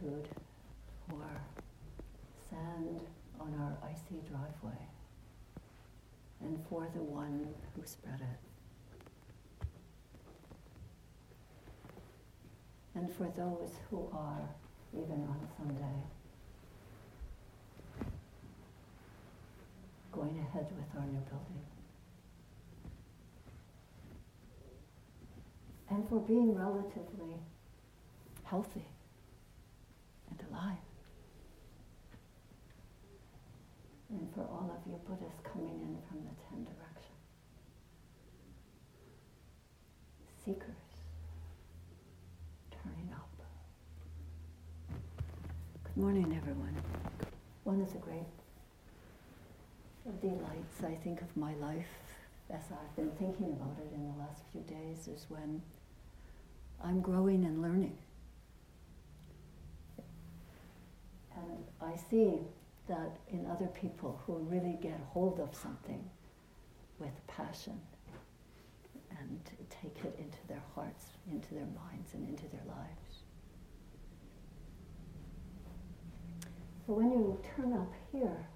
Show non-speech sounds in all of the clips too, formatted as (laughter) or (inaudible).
gratitude for sand on our icy driveway and for the one who spread it. And for those who are, even on Sunday, going ahead with our new building. And for being relatively healthy alive. And for all of you Buddhists coming in from the ten directions, Seekers turning up. Good morning, everyone. One of the great delights, I think, of my life, as I've been thinking about it in the last few days, is when I'm growing and learning. And I see that in other people who really get hold of something with passion and take it into their hearts, into their minds, and into their lives. So when you turn up here,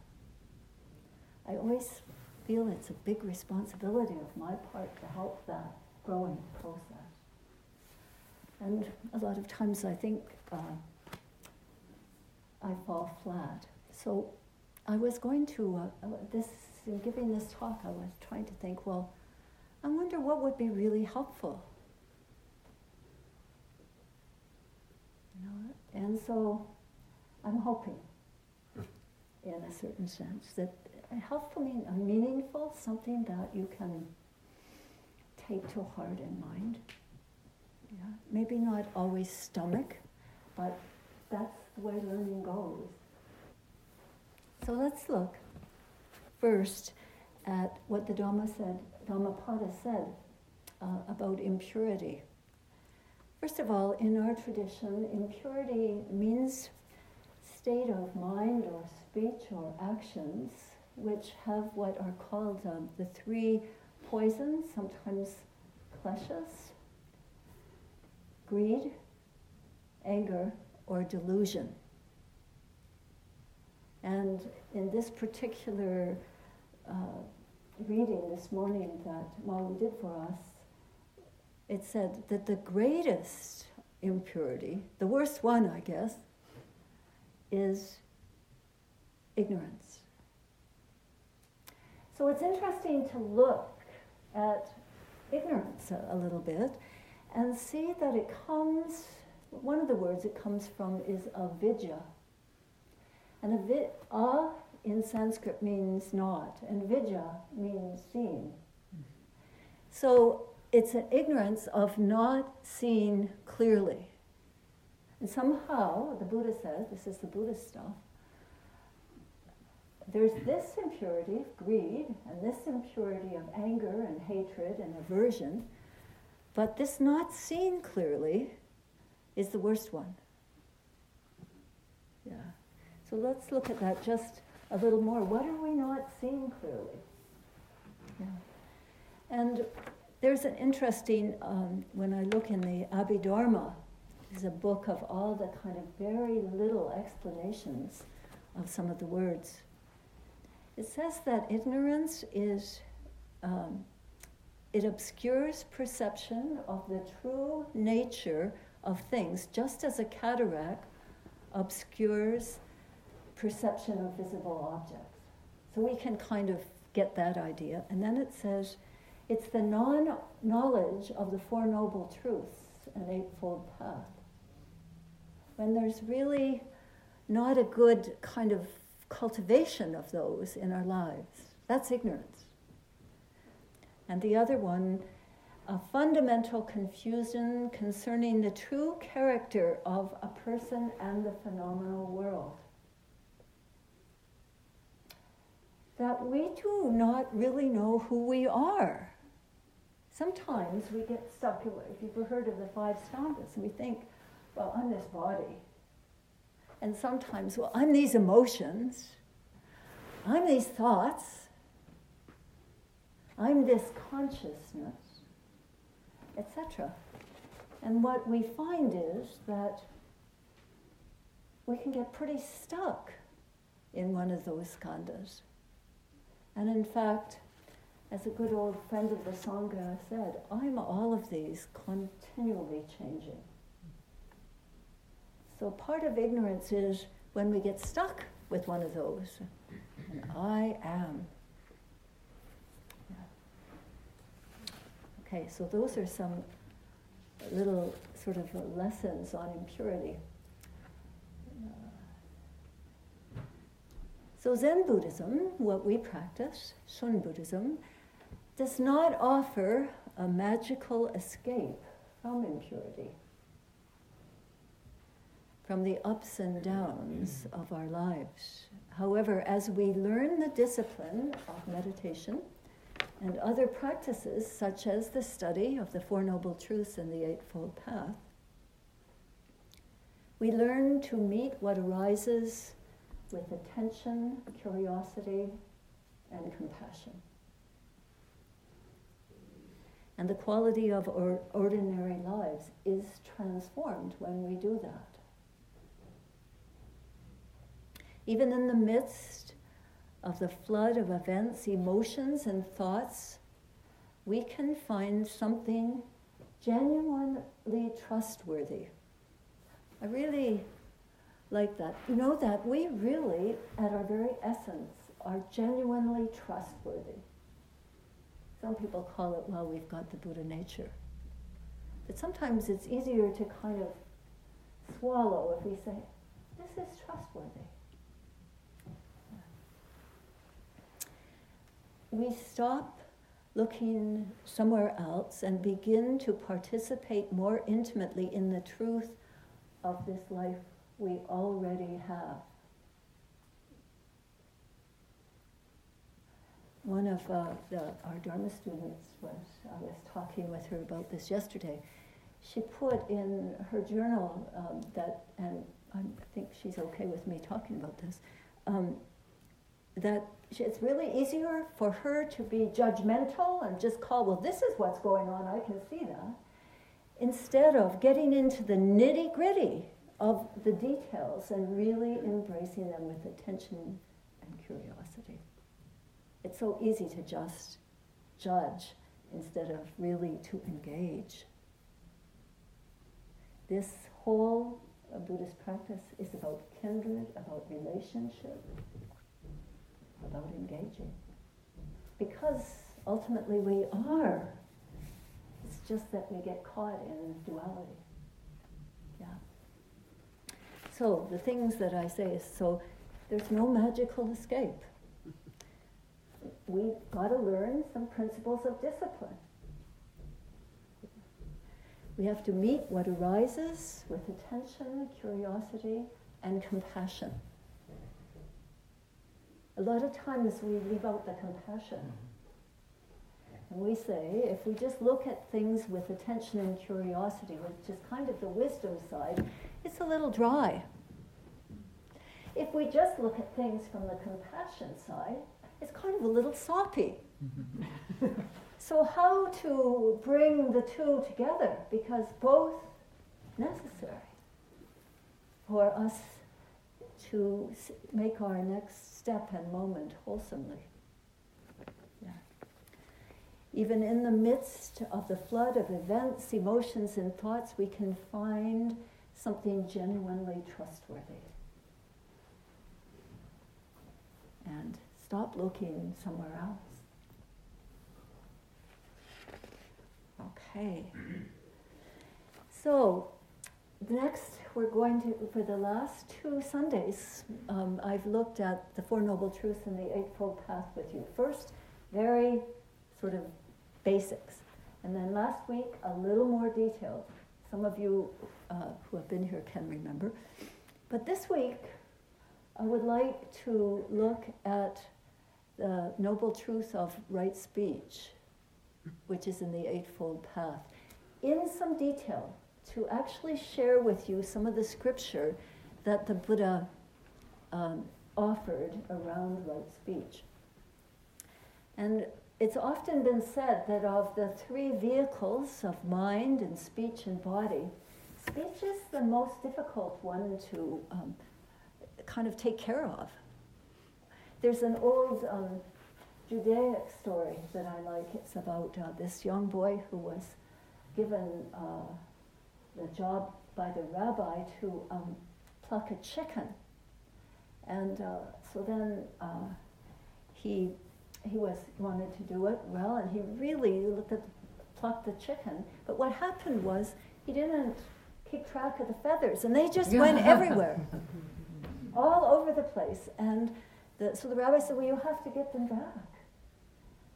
I always feel it's a big responsibility of my part to help that growing process. And a lot of times I think uh, I fall flat. So I was going to, uh, this, in giving this talk, I was trying to think, well, I wonder what would be really helpful. You know? And so I'm hoping, in a certain sense, that helpful mean meaningful, something that you can take to heart and mind. Yeah, maybe not always stomach, but that's way learning goes. So let's look first at what the Dhamma said, Dhammapada said uh, about impurity. First of all, in our tradition, impurity means state of mind or speech or actions which have what are called um, the three poisons, sometimes kleshas, greed, anger, or delusion. And in this particular uh, reading this morning that Molly did for us, it said that the greatest impurity, the worst one, I guess, is ignorance. So it's interesting to look at ignorance a, a little bit and see that it comes, one of the words it comes from is avidya. And avi- a in Sanskrit means not, and vidya means seeing. So it's an ignorance of not seeing clearly. And somehow, the Buddha says, this is the Buddhist stuff, there's this impurity of greed and this impurity of anger and hatred and aversion, but this not seen clearly is the worst one. Yeah. So let's look at that just a little more. What are we not seeing clearly? Yeah. And there's an interesting, um, when I look in the Abhidharma, is a book of all the kind of very little explanations of some of the words. It says that ignorance is, um, it obscures perception of the true nature of things, just as a cataract obscures perception of visible objects. So we can kind of get that idea. And then it says it's the non knowledge of the Four Noble Truths and Eightfold Path. When there's really not a good kind of cultivation of those in our lives. That's ignorance. And the other one, a fundamental confusion concerning the true character of a person and the phenomenal world. That we do not really know who we are. Sometimes we get stuck, if you've ever heard of the five skandhas, and we think, well, I'm this body. And sometimes, well, I'm these emotions, I'm these thoughts, I'm this consciousness, etc. And what we find is that we can get pretty stuck in one of those skandhas. And in fact, as a good old friend of the Sangha said, I'm all of these continually changing. So part of ignorance is when we get stuck with one of those. And I am. Okay, so those are some little sort of lessons on impurity. So Zen Buddhism, what we practice, Shun Buddhism, does not offer a magical escape from impurity, from the ups and downs of our lives. However, as we learn the discipline of meditation and other practices, such as the study of the Four Noble Truths and the Eightfold Path, we learn to meet what arises with attention, curiosity, and compassion. And the quality of our ordinary lives is transformed when we do that. Even in the midst of the flood of events, emotions, and thoughts, we can find something genuinely trustworthy. I really like that. You know that we really, at our very essence, are genuinely trustworthy. Some people call it, well, we've got the Buddha nature. But sometimes it's easier to kind of swallow if we say, this is trustworthy. We stop looking somewhere else and begin to participate more intimately in the truth of this life we already have. One of uh, the, our Dharma students was, I was talking with her about this yesterday. She put in her journal um, that, and I think she's okay with me talking about this, um, that it's really easier for her to be judgmental and just call, well, this is what's going on, I can see that, instead of getting into the nitty gritty of the details and really embracing them with attention and curiosity. It's so easy to just judge instead of really to engage. This whole uh, Buddhist practice is about kindred, about relationship, about engaging. Because ultimately we are. It's just that we get caught in duality. Yeah. So the things that I say is so there's no magical escape. We've got to learn some principles of discipline. We have to meet what arises with attention, curiosity, and compassion. A lot of times we leave out the compassion. Mm-hmm. And we say, if we just look at things with attention and curiosity, which is kind of the wisdom side, it's a little dry. If we just look at things from the compassion side, it's kind of a little soppy. Mm-hmm. (laughs) so, how to bring the two together? Because both necessary for us to make our next step and moment wholesomely. Yeah. Even in the midst of the flood of events, emotions, and thoughts, we can find something genuinely trustworthy. And stop looking somewhere else. Okay. (clears throat) So, the next we're going to, for the last two Sundays, um, I've looked at the Four Noble Truths and the Eightfold Path with you. First, very sort of basics. And then last week, a little more detailed. Some of you uh, who have been here can remember. But this week, I would like to look at the noble truth of right speech, which is in the Eightfold Path, in some detail to actually share with you some of the scripture that the Buddha um, offered around right speech. And it's often been said that of the three vehicles of mind and speech and body, speech is the most difficult one to um, kind of take care of. There's an old um, Judaic story that I like. It's about uh, this young boy who was given uh, the job by the rabbi to um, pluck a chicken. And uh, so then uh, he, he was wanted to do it well, and he really looked at plucked the chicken. But what happened was he didn't keep track of the feathers, and they just went (laughs) everywhere, all over the place. And the, so the rabbi said, "Well, you have to get them back."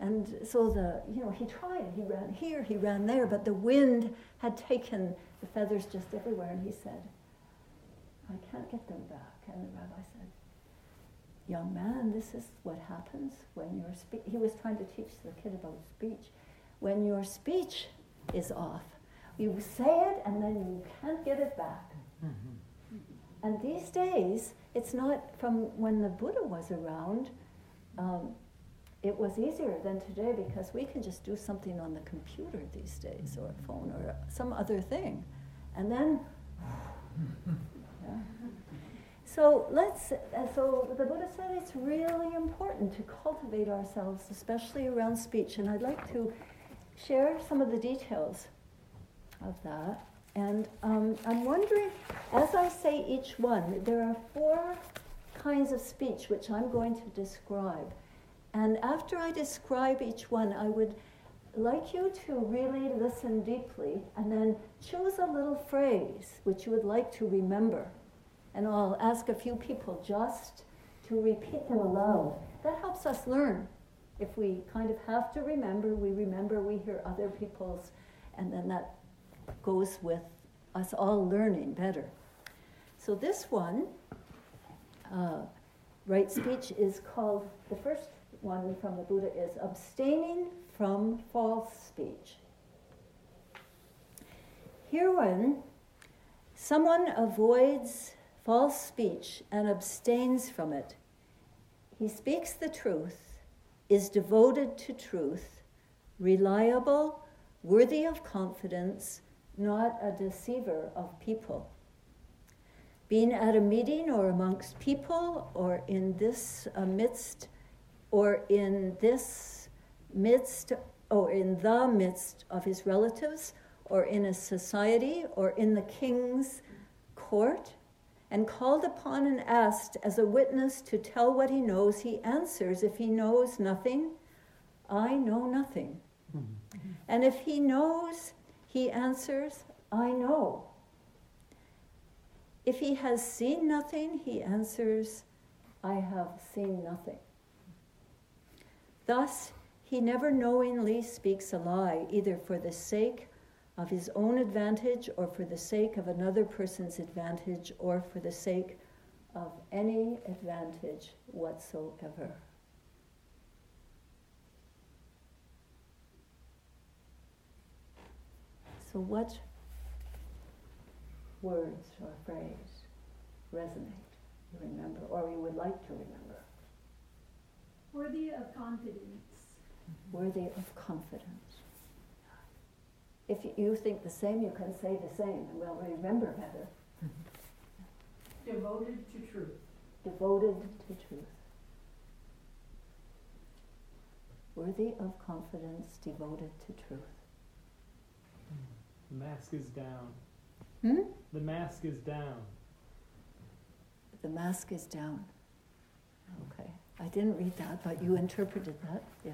And so the, you know, he tried. He ran here, he ran there, but the wind had taken the feathers just everywhere. And he said, "I can't get them back." And the rabbi said, "Young man, this is what happens when you're spe-. He was trying to teach the kid about speech. When your speech is off, you say it and then you can't get it back. Mm-hmm. And these days, it's not from when the Buddha was around. Um, it was easier than today because we can just do something on the computer these days or a phone or some other thing. And then, yeah. So let's, uh, so the Buddha said it's really important to cultivate ourselves, especially around speech. And I'd like to share some of the details of that. And um, I'm wondering, as I say each one, there are four kinds of speech which I'm going to describe. And after I describe each one, I would like you to really listen deeply and then choose a little phrase which you would like to remember. And I'll ask a few people just to repeat them aloud. That helps us learn. If we kind of have to remember, we remember, we hear other people's, and then that goes with us all learning better. So this one, uh, right speech, is called, the first one from the Buddha is abstaining from false speech. Here, when someone avoids false speech and abstains from it, he speaks the truth, is devoted to truth, reliable, worthy of confidence, not a deceiver of people. Being at a meeting or amongst people or in this uh, midst or in this midst or in the midst of his relatives or in a society or in the king's court and called upon and asked as a witness to tell what he knows, he answers, if he knows nothing, I know nothing. Mm-hmm. And if he knows he answers, I know. If he has seen nothing, he answers, I have seen nothing. Thus, he never knowingly speaks a lie, either for the sake of his own advantage or for the sake of another person's advantage or for the sake of any advantage whatsoever. So, what words or phrase resonate, you remember, or you would like to remember? Worthy of confidence. Worthy of confidence. If you think the same, you can say the same, and we'll remember better. Devoted to truth. Devoted to truth. Worthy of confidence, devoted to truth. The mask is down. Hmm? The mask is down. The mask is down. Okay. I didn't read that, but you interpreted that, yeah.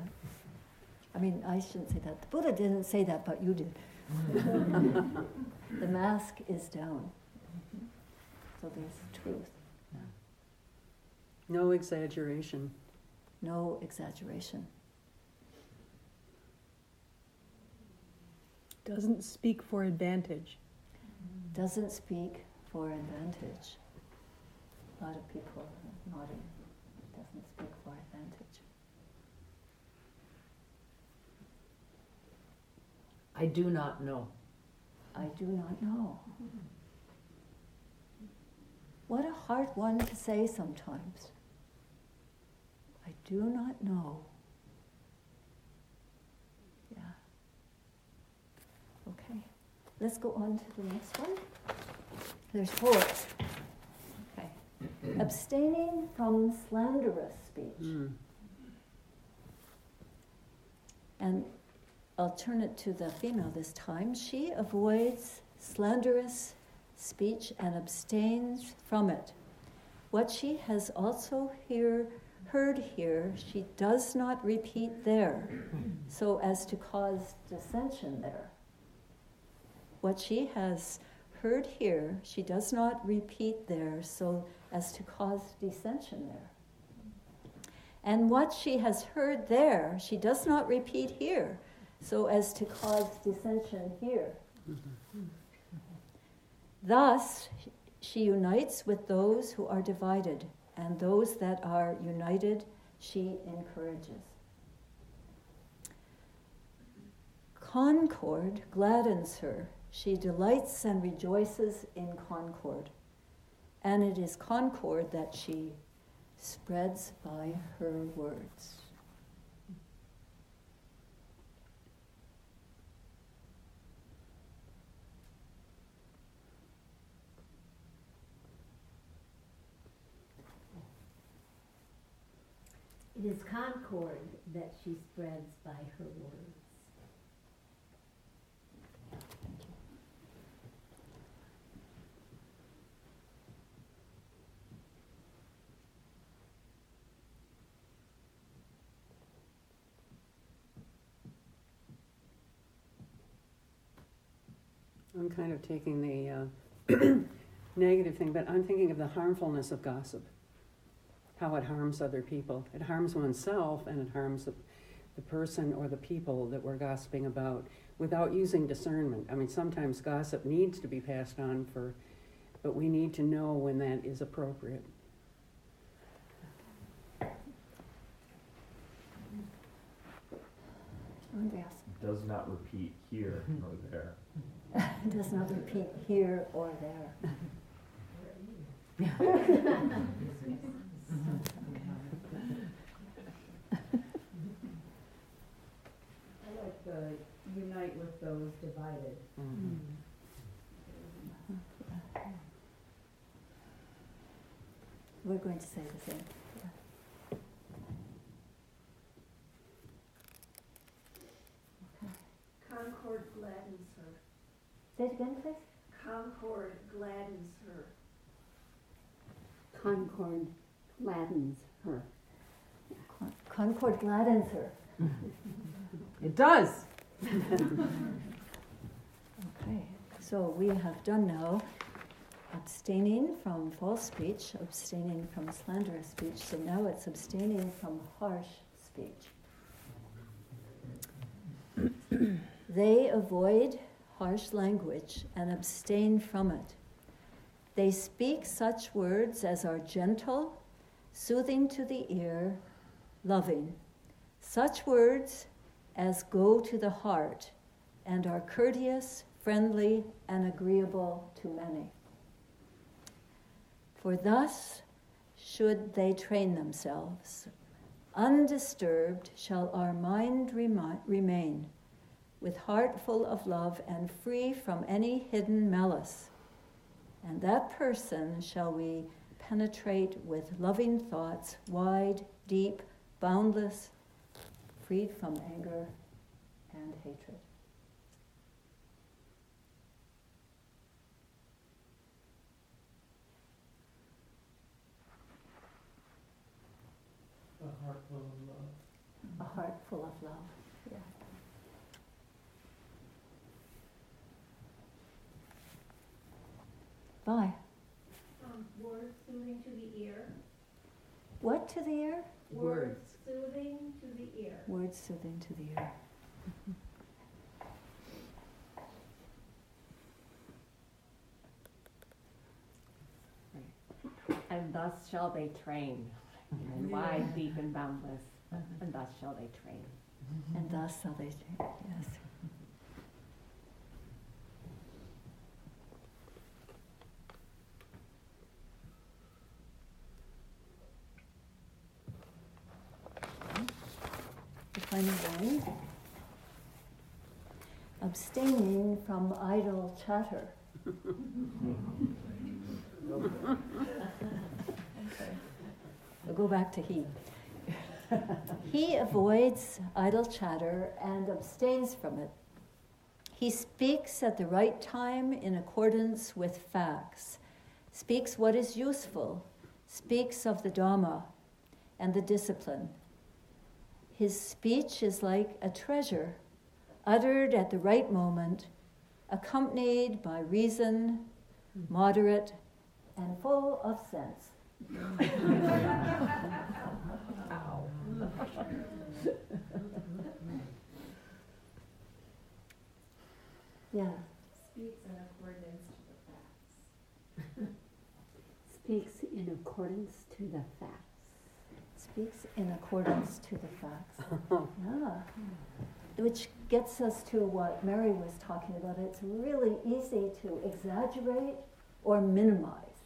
I mean, I shouldn't say that. The Buddha didn't say that, but you did. (laughs) the mask is down. So there's truth. No exaggeration. No exaggeration. Doesn't speak for advantage. Doesn't speak for advantage. A lot of people are nodding. For advantage. I do not know. I do not know. What a hard one to say sometimes. I do not know. Yeah. Okay. let's go on to the next one. There's four. Abstaining from slanderous speech. Mm. And I'll turn it to the female this time. She avoids slanderous speech and abstains from it. What she has also here heard here, she does not repeat there, so as to cause dissension there. What she has heard here, she does not repeat there, so as to cause dissension there. And what she has heard there, she does not repeat here, so as to cause dissension here. Thus, she unites with those who are divided, and those that are united, she encourages. Concord gladdens her. She delights and rejoices in concord. And it is concord that she spreads by her words. It is concord that she spreads by her words. I'm kind of taking the uh, (clears throat) negative thing, but I'm thinking of the harmfulness of gossip. How it harms other people. It harms oneself and it harms the, the person or the people that we're gossiping about without using discernment. I mean, sometimes gossip needs to be passed on for, but we need to know when that is appropriate. Does not repeat here nor there. (laughs) does not repeat here or there. I like the unite with those divided. We're going to say the same. Concord her. Say it again, please. Concord gladdens her. Concord gladdens her. Concord gladdens her. It does. Okay, so we have done now abstaining from false speech, abstaining from slanderous speech. So now it's abstaining from harsh speech. (clears throat) they avoid harsh language and abstain from it. They speak such words as are gentle, soothing to the ear, loving. Such words as go to the heart and are courteous, friendly, and agreeable to many. For thus should they train themselves. Undisturbed shall our mind remi- remain, with heart full of love and free from any hidden malice. And that person shall we penetrate with loving thoughts, wide, deep, boundless, freed from anger and hatred. A heart full of love. A heart full of love. Yeah. Bye. Um, words soothing to the ear. What to the ear? Words. Soothing to the ear. Words soothing to the ear. (laughs) And thus shall they train, and wide, deep, and boundless, and thus shall they train. And thus shall they, train, yes. The final line. abstaining from idle chatter. Okay. We'll go back to he. he avoids idle chatter and abstains from it. He speaks at the right time in accordance with facts, speaks what is useful, speaks of the Dhamma and the discipline. His speech is like a treasure, uttered at the right moment, accompanied by reason, moderate, and full of sense. (laughs) Yeah. Speaks in accordance to the facts. (laughs) Speaks in accordance to the facts. Speaks in accordance to the facts. Yeah. Which gets us to what Mary was talking about. It's really easy to exaggerate or minimize,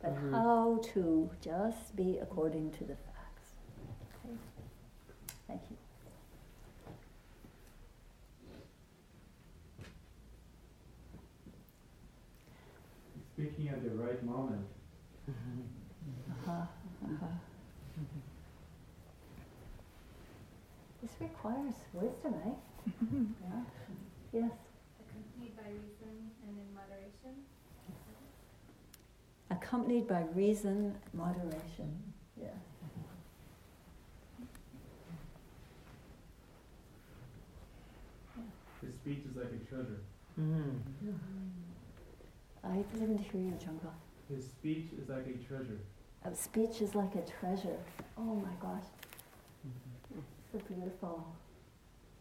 but Mhm. how to just be according to the facts. Okay. Thank you. Speaking at the right moment. Uh-huh. Uh-huh. Requires wisdom, eh? (laughs) yeah. Yes. Accompanied by reason and in moderation. Accompanied by reason, moderation. Yeah. His speech is like a treasure. Mm. I didn't hear you, Jungle. His speech is like a treasure. Uh, speech is like a treasure. Oh my gosh. It's a beautiful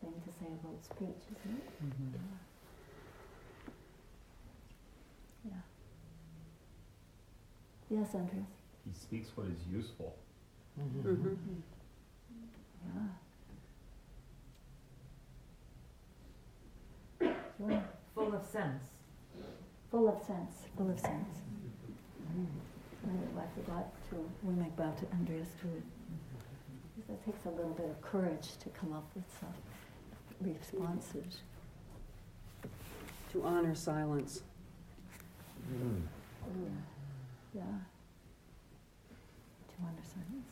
thing to say about speech, isn't it? Mm-hmm. Yeah. Yes, Andreas. He speaks what is useful. Mhm. Yeah. Sure. Full of sense. Full of sense, full of sense. I, I forgot to wing back to Andreas too. Because It takes a little bit of courage to come up with some responses. To honor silence. Yeah. Yeah. To understand.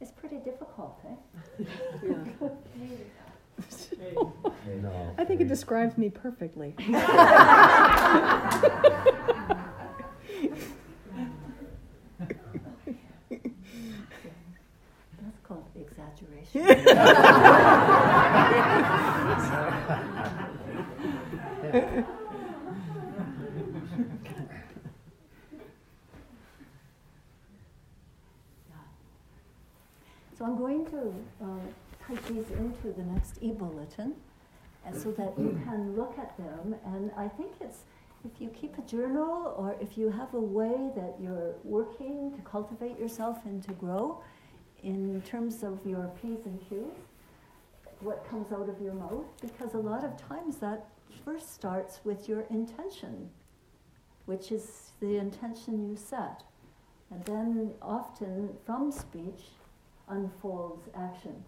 It's pretty difficult, eh? (laughs) Yeah. (laughs) No. I think it describes me perfectly. (laughs) That's called exaggeration. So I'm going to uh, type these into the next e-bulletin, and so that you can look at them. And I think it's if you keep a journal or if you have a way that you're working to cultivate yourself and to grow in terms of your P's and Q's, what comes out of your mouth, because a lot of times that first starts with your intention, which is the intention you set. And then often from speech unfolds actions.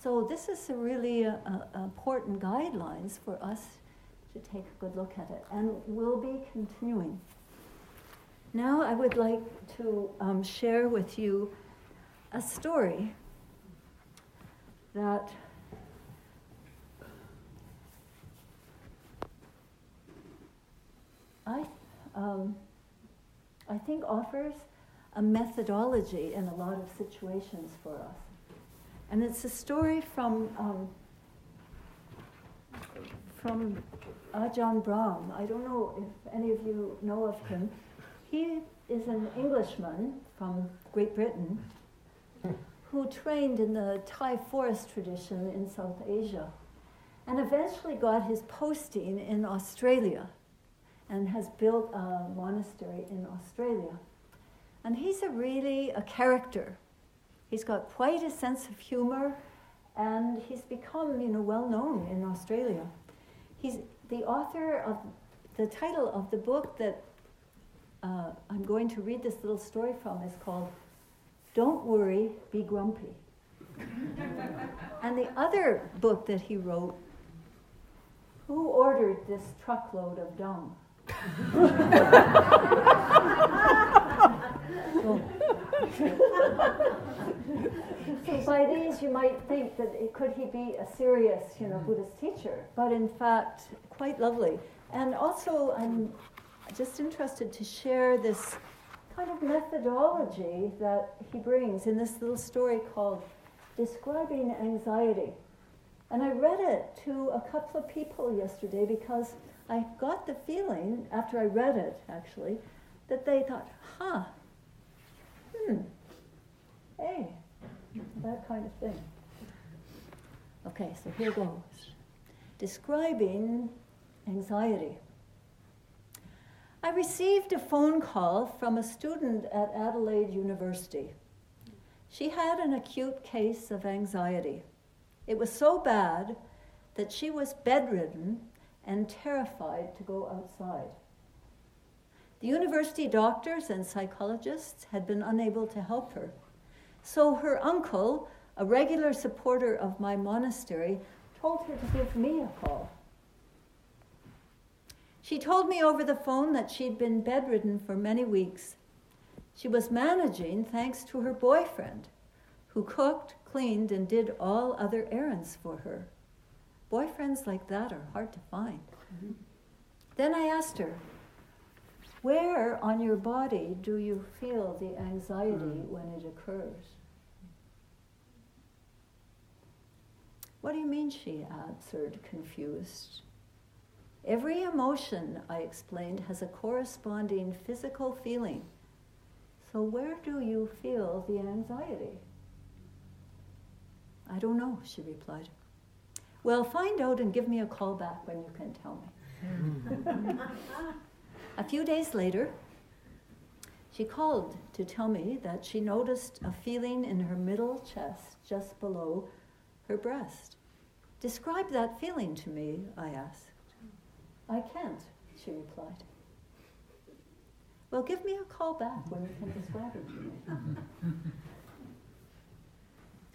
So this is a really uh, uh, important guidelines for us to take a good look at it, and we'll be continuing. Now I would like to um, share with you a story that I, um, I think offers a methodology in a lot of situations for us. And it's a story from, um, from Ajahn Brahm. I don't know if any of you know of him. He is an Englishman from Great Britain who trained in the Thai forest tradition in South Asia and eventually got his posting in Australia and has built a monastery in Australia. And he's a really a character. He's got quite a sense of humor and he's become, you know, well known in Australia. He's the author of the title of the book that uh, I'm going to read this little story from is called Don't Worry, Be Grumpy. (laughs) and the other book that he wrote, Who Ordered This Truckload of Dung? (laughs) so by these you might think that it, could he be a serious, you know, Buddhist teacher, but in fact, quite lovely. And also, I'm just interested to share this kind of methodology that he brings in this little story called Describing Anxiety. And I read it to a couple of people yesterday because I got the feeling, after I read it actually, that they thought, huh, hmm, hey, that kind of thing. Okay, so here goes. Describing anxiety. I received a phone call from a student at Adelaide University. She had an acute case of anxiety. It was so bad that she was bedridden and terrified to go outside. The university doctors and psychologists had been unable to help her. So her uncle, a regular supporter of my monastery, told her to give me a call. She told me over the phone that she'd been bedridden for many weeks. She was managing thanks to her boyfriend, who cooked, cleaned, and did all other errands for her. Boyfriends like that are hard to find. Mm-hmm. Then I asked her, Where on your body do you feel the anxiety mm. when it occurs? What do you mean? She answered, confused. Every emotion, I explained, has a corresponding physical feeling. So, where do you feel the anxiety? I don't know, she replied. Well, find out and give me a call back when you can tell me. (laughs) a few days later, she called to tell me that she noticed a feeling in her middle chest just below her breast. Describe that feeling to me, I asked. I can't, she replied. Well, give me a call back when you can describe it to me.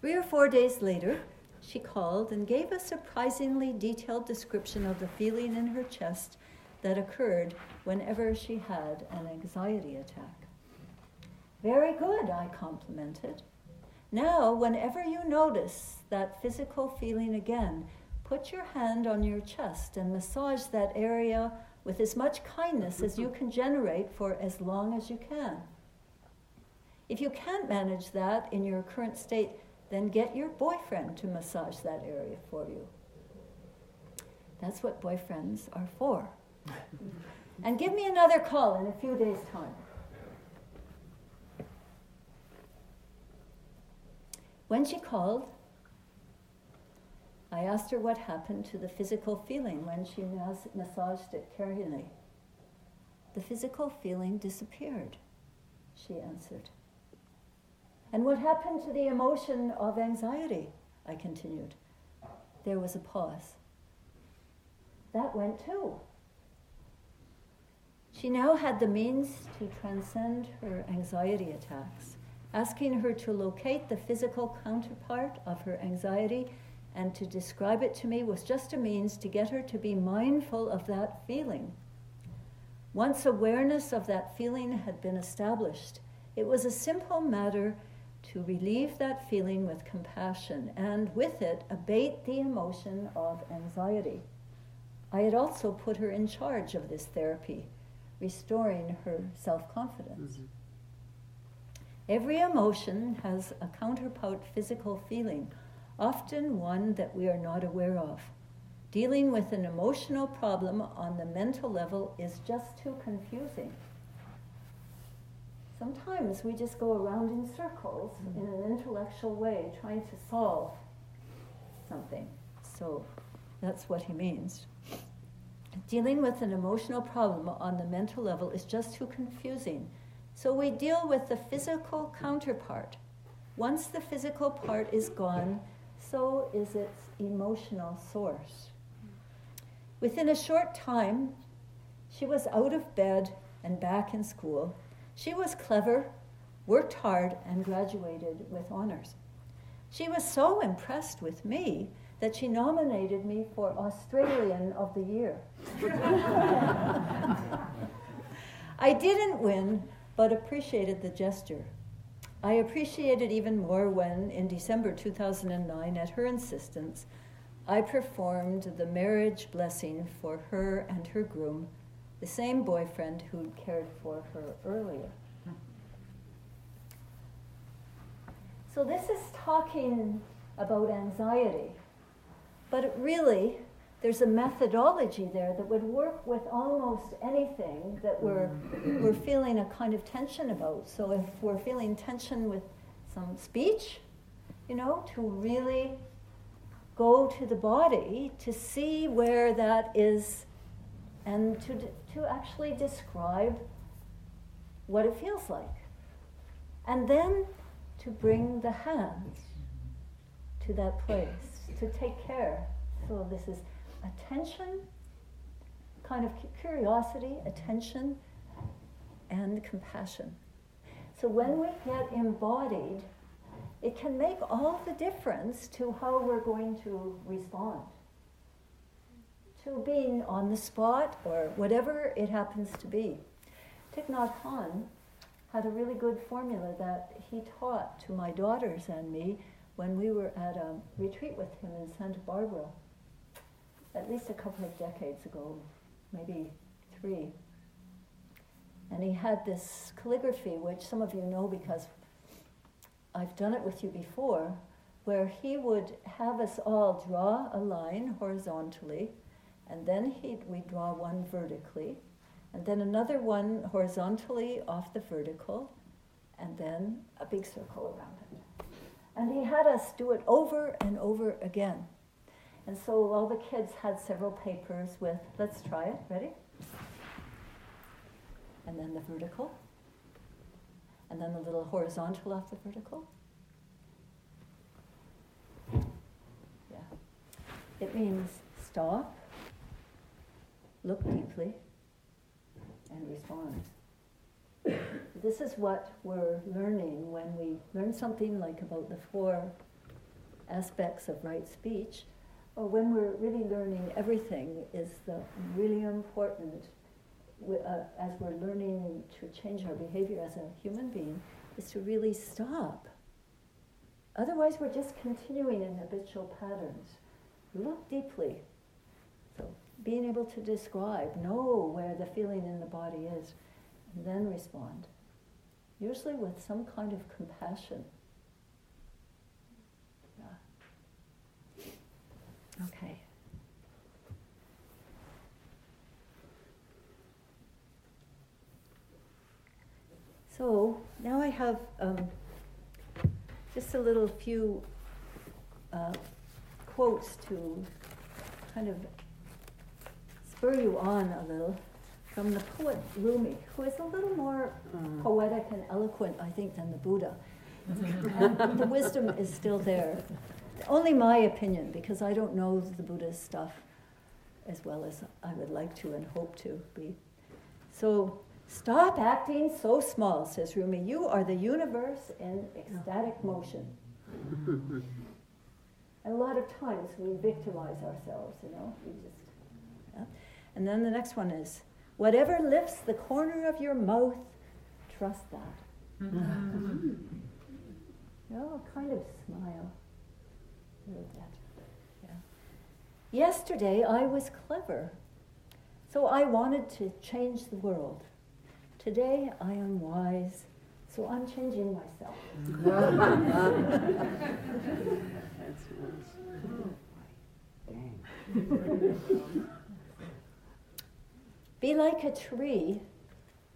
Three or four days later, she called and gave a surprisingly detailed description of the feeling in her chest that occurred whenever she had an anxiety attack. Very good, I complimented. Now, whenever you notice that physical feeling again, put your hand on your chest and massage that area with as much kindness as you can generate for as long as you can. If you can't manage that in your current state, then get your boyfriend to massage that area for you. That's what boyfriends are for. and give me another call in a few days' time. When she called, I asked her what happened to the physical feeling when she mas- massaged it carefully. The physical feeling disappeared, she answered. And what happened to the emotion of anxiety? I continued. There was a pause. That went too. She now had the means to transcend her anxiety attacks. Asking her to locate the physical counterpart of her anxiety and to describe it to me was just a means to get her to be mindful of that feeling. Once awareness of that feeling had been established, it was a simple matter to relieve that feeling with compassion and with it abate the emotion of anxiety. I had also put her in charge of this therapy, restoring her self confidence. Mm-hmm. Every emotion has a counterpart physical feeling often one that we are not aware of. Dealing with an emotional problem on the mental level is just too confusing. Sometimes we just go around in circles mm-hmm. in an intellectual way trying to solve something. So that's what he means. Dealing with an emotional problem on the mental level is just too confusing. So we deal with the physical counterpart. Once the physical part is gone, so is its emotional source. Within a short time, she was out of bed and back in school. She was clever, worked hard, and graduated with honors. She was so impressed with me that she nominated me for Australian of the Year. (laughs) I didn't win, but appreciated the gesture. I appreciated even more when, in December 2009, at her insistence, I performed the marriage blessing for her and her groom, the same boyfriend who cared for her earlier. So, this is talking about anxiety, but really, there's a methodology there that would work with almost anything that we're, we're feeling a kind of tension about. So, if we're feeling tension with some speech, you know, to really go to the body to see where that is and to, to actually describe what it feels like. And then to bring the hands to that place, to take care. So this is attention, kind of curiosity, attention, and compassion. So when we get embodied, it can make all the difference to how we're going to respond. To being on the spot or whatever it happens to be. Thich Nhat Hanh had a really good formula that he taught to my daughters and me when we were at a retreat with him in Santa Barbara, at least a couple of decades ago, maybe three. And he had this calligraphy, which some of you know because I've done it with you before, where he would have us all draw a line horizontally, and then he we draw one vertically, and then another one horizontally off the vertical, and then a big circle around it. And he had us do it over and over again. And so all the kids had several papers with, let's try it, ready? And then the vertical, and then the little horizontal off the vertical. Yeah. It means stop, look deeply, and respond. This is what we're learning when we learn something like about the four aspects of right speech, or when we're really learning everything is the really important uh, as we're learning to change our behavior as a human being, is to really stop. Otherwise, we're just continuing in habitual patterns. Look deeply. So, being able to describe, know where the feeling in the body is, and then respond. Usually with some kind of compassion. Yeah. Okay. So now I have um, just a little few uh, quotes to kind of spur you on a little from the poet Rumi, who is a little more Mm. poetic and eloquent, I think, than the Buddha. (laughs) and the wisdom is still there. Only my opinion, because I don't know the Buddhist stuff as well as I would like to and hope to be. So, stop acting so small, says Rumi. You are the universe in ecstatic motion. and a lot of times we victimize ourselves, you know, we just. Yeah. And then the next one is whatever lifts the corner of your mouth, trust that. Mm-hmm. (laughs) You kind of smile. Yeah. Yesterday I was clever, so I wanted to change the world. Today I am wise, so I'm changing myself. That's (laughs) nice. Be like a tree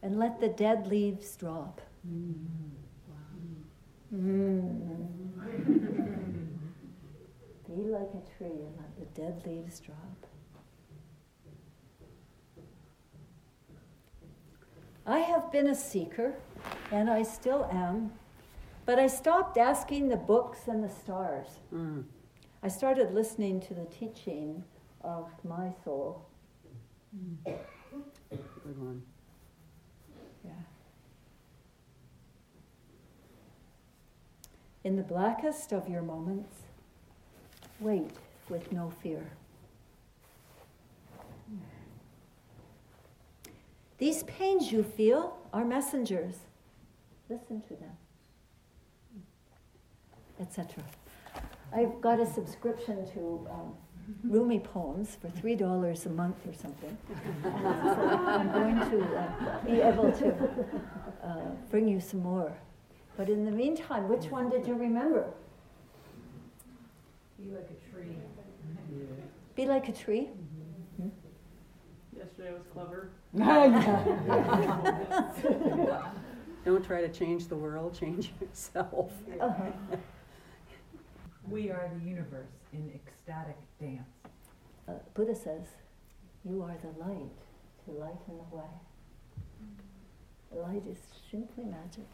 and let the dead leaves drop. Mm. Be like a tree and let the dead leaves drop. I have been a seeker, and I still am, but I stopped asking the books and the stars. Mm. I started listening to the teaching of my soul. Good one. Yeah. In the blackest of your moments, wait with no fear. These pains you feel are messengers. Listen to them, etc. I've got a subscription to um, Rumi poems for three dollars a month or something. so (laughs) I'm going to uh, be able to uh, bring you some more. But in the meantime, which one did you remember? Be like a tree. Be like a tree. Yesterday was clever. (laughs) (laughs) Don't try to change the world, change yourself. Uh-huh. We are the universe in ecstatic dance. Uh, Buddha says, "You are the light to lighten the way." Light is simply magic.